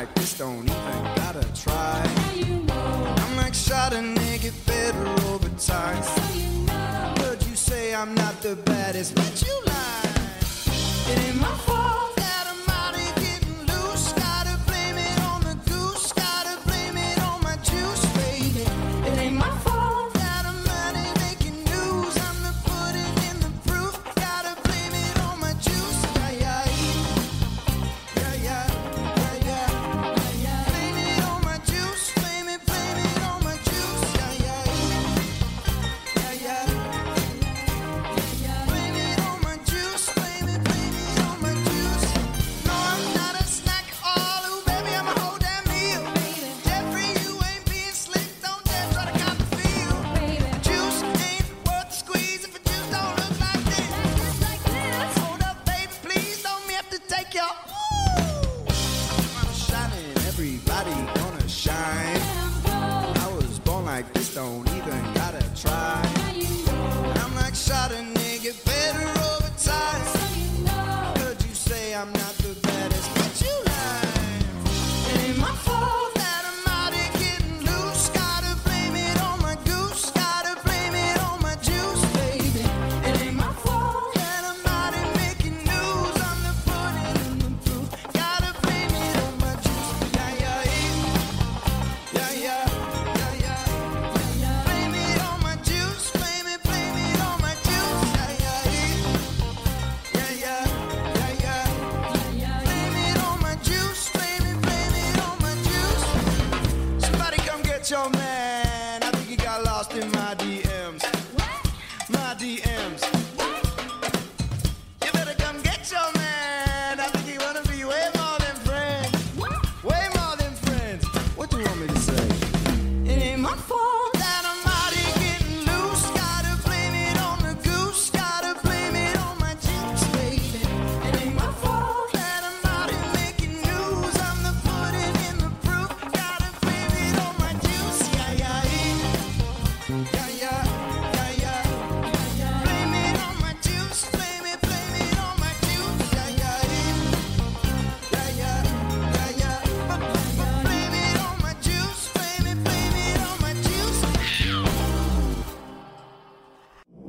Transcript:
like this don't even gotta try. I'm like chardonnay get better over time. But you say I'm not the baddest, but you lie. It ain't my fault. don't even gotta try. I'm like shot a nigga better over time. So you you say I'm not. your man.